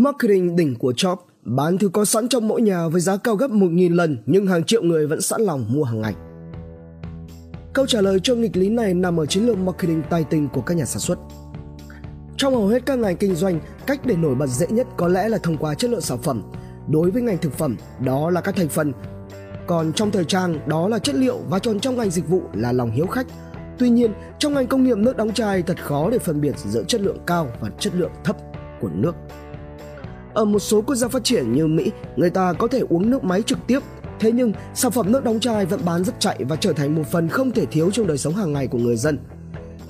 Marketing đỉnh của Chop bán thứ có sẵn trong mỗi nhà với giá cao gấp 1.000 lần nhưng hàng triệu người vẫn sẵn lòng mua hàng ngày. Câu trả lời cho nghịch lý này nằm ở chiến lược marketing tài tình của các nhà sản xuất. Trong hầu hết các ngành kinh doanh, cách để nổi bật dễ nhất có lẽ là thông qua chất lượng sản phẩm. Đối với ngành thực phẩm, đó là các thành phần. Còn trong thời trang, đó là chất liệu và còn trong ngành dịch vụ là lòng hiếu khách. Tuy nhiên, trong ngành công nghiệp nước đóng chai thật khó để phân biệt giữa chất lượng cao và chất lượng thấp của nước. Ở một số quốc gia phát triển như Mỹ, người ta có thể uống nước máy trực tiếp. Thế nhưng, sản phẩm nước đóng chai vẫn bán rất chạy và trở thành một phần không thể thiếu trong đời sống hàng ngày của người dân.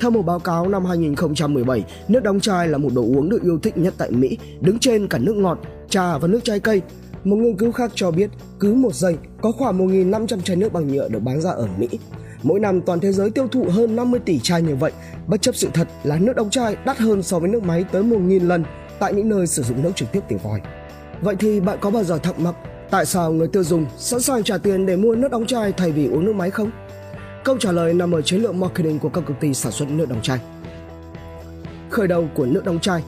Theo một báo cáo năm 2017, nước đóng chai là một đồ uống được yêu thích nhất tại Mỹ, đứng trên cả nước ngọt, trà và nước trái cây. Một nghiên cứu khác cho biết, cứ một giây có khoảng 1.500 chai nước bằng nhựa được bán ra ở Mỹ. Mỗi năm toàn thế giới tiêu thụ hơn 50 tỷ chai như vậy, bất chấp sự thật là nước đóng chai đắt hơn so với nước máy tới 1.000 lần tại những nơi sử dụng nước trực tiếp từ vòi. Vậy thì bạn có bao giờ thắc mắc tại sao người tiêu dùng sẵn sàng trả tiền để mua nước đóng chai thay vì uống nước máy không? Câu trả lời nằm ở chiến lược marketing của các công ty sản xuất nước đóng chai. Khởi đầu của nước đóng chai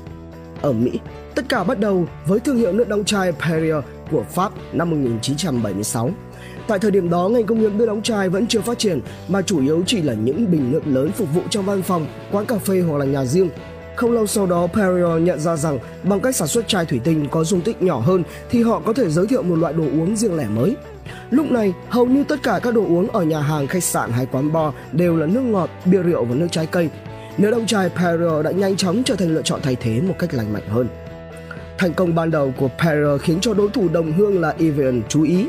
Ở Mỹ, tất cả bắt đầu với thương hiệu nước đóng chai Perrier của Pháp năm 1976. Tại thời điểm đó, ngành công nghiệp nước đóng chai vẫn chưa phát triển mà chủ yếu chỉ là những bình nước lớn phục vụ trong văn phòng, quán cà phê hoặc là nhà riêng không lâu sau đó, Perrier nhận ra rằng bằng cách sản xuất chai thủy tinh có dung tích nhỏ hơn thì họ có thể giới thiệu một loại đồ uống riêng lẻ mới. Lúc này, hầu như tất cả các đồ uống ở nhà hàng, khách sạn hay quán bar đều là nước ngọt, bia rượu và nước trái cây. Nước đóng chai Perrier đã nhanh chóng trở thành lựa chọn thay thế một cách lành mạnh hơn. Thành công ban đầu của Perrier khiến cho đối thủ đồng hương là Evian chú ý.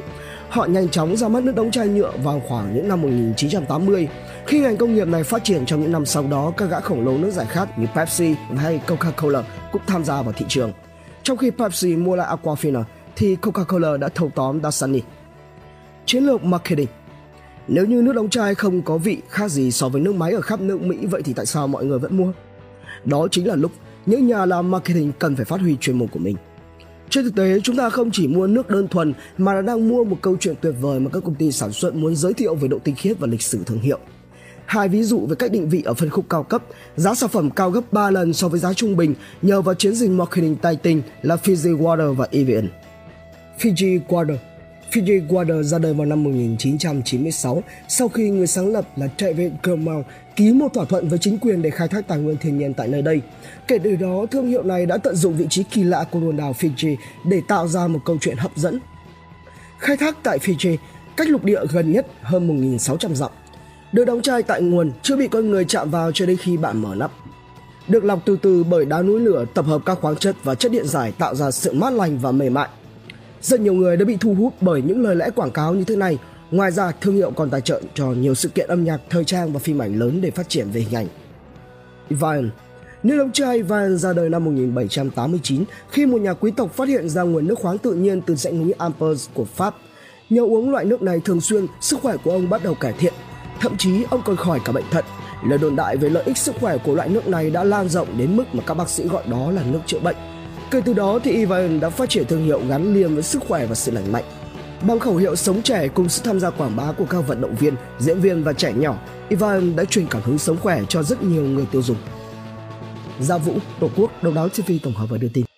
Họ nhanh chóng ra mắt nước đóng chai nhựa vào khoảng những năm 1980 khi ngành công nghiệp này phát triển trong những năm sau đó, các gã khổng lồ nước giải khát như Pepsi hay Coca-Cola cũng tham gia vào thị trường. Trong khi Pepsi mua lại Aquafina, thì Coca-Cola đã thâu tóm Dasani. Chiến lược marketing Nếu như nước đóng chai không có vị khác gì so với nước máy ở khắp nước Mỹ, vậy thì tại sao mọi người vẫn mua? Đó chính là lúc những nhà làm marketing cần phải phát huy chuyên môn của mình. Trên thực tế, chúng ta không chỉ mua nước đơn thuần mà là đang mua một câu chuyện tuyệt vời mà các công ty sản xuất muốn giới thiệu về độ tinh khiết và lịch sử thương hiệu. Hai ví dụ về cách định vị ở phân khúc cao cấp, giá sản phẩm cao gấp 3 lần so với giá trung bình nhờ vào chiến dịch marketing tay tình là Fiji Water và Evian. Fiji Water Fiji Water ra đời vào năm 1996 sau khi người sáng lập là David Kermel ký một thỏa thuận với chính quyền để khai thác tài nguyên thiên nhiên tại nơi đây. Kể từ đó, thương hiệu này đã tận dụng vị trí kỳ lạ của quần đảo Fiji để tạo ra một câu chuyện hấp dẫn. Khai thác tại Fiji, cách lục địa gần nhất hơn 1.600 dặm được đóng chai tại nguồn chưa bị con người chạm vào cho đến khi bạn mở nắp. Được lọc từ từ bởi đá núi lửa tập hợp các khoáng chất và chất điện giải tạo ra sự mát lành và mềm mại. Rất nhiều người đã bị thu hút bởi những lời lẽ quảng cáo như thế này. Ngoài ra, thương hiệu còn tài trợ cho nhiều sự kiện âm nhạc, thời trang và phim ảnh lớn để phát triển về hình ảnh. Ivan Nước đóng chai Ivan ra đời năm 1789 khi một nhà quý tộc phát hiện ra nguồn nước khoáng tự nhiên từ dãy núi Alpes của Pháp. Nhờ uống loại nước này thường xuyên, sức khỏe của ông bắt đầu cải thiện Thậm chí ông còn khỏi cả bệnh thận. Lời đồn đại về lợi ích sức khỏe của loại nước này đã lan rộng đến mức mà các bác sĩ gọi đó là nước chữa bệnh. Kể từ đó thì Evian đã phát triển thương hiệu gắn liền với sức khỏe và sự lành mạnh. Bằng khẩu hiệu sống trẻ cùng sự tham gia quảng bá của các vận động viên, diễn viên và trẻ nhỏ, Evian đã truyền cảm hứng sống khỏe cho rất nhiều người tiêu dùng. Gia Vũ, Tổ quốc, đồng đáo TV tổng hợp và đưa tin.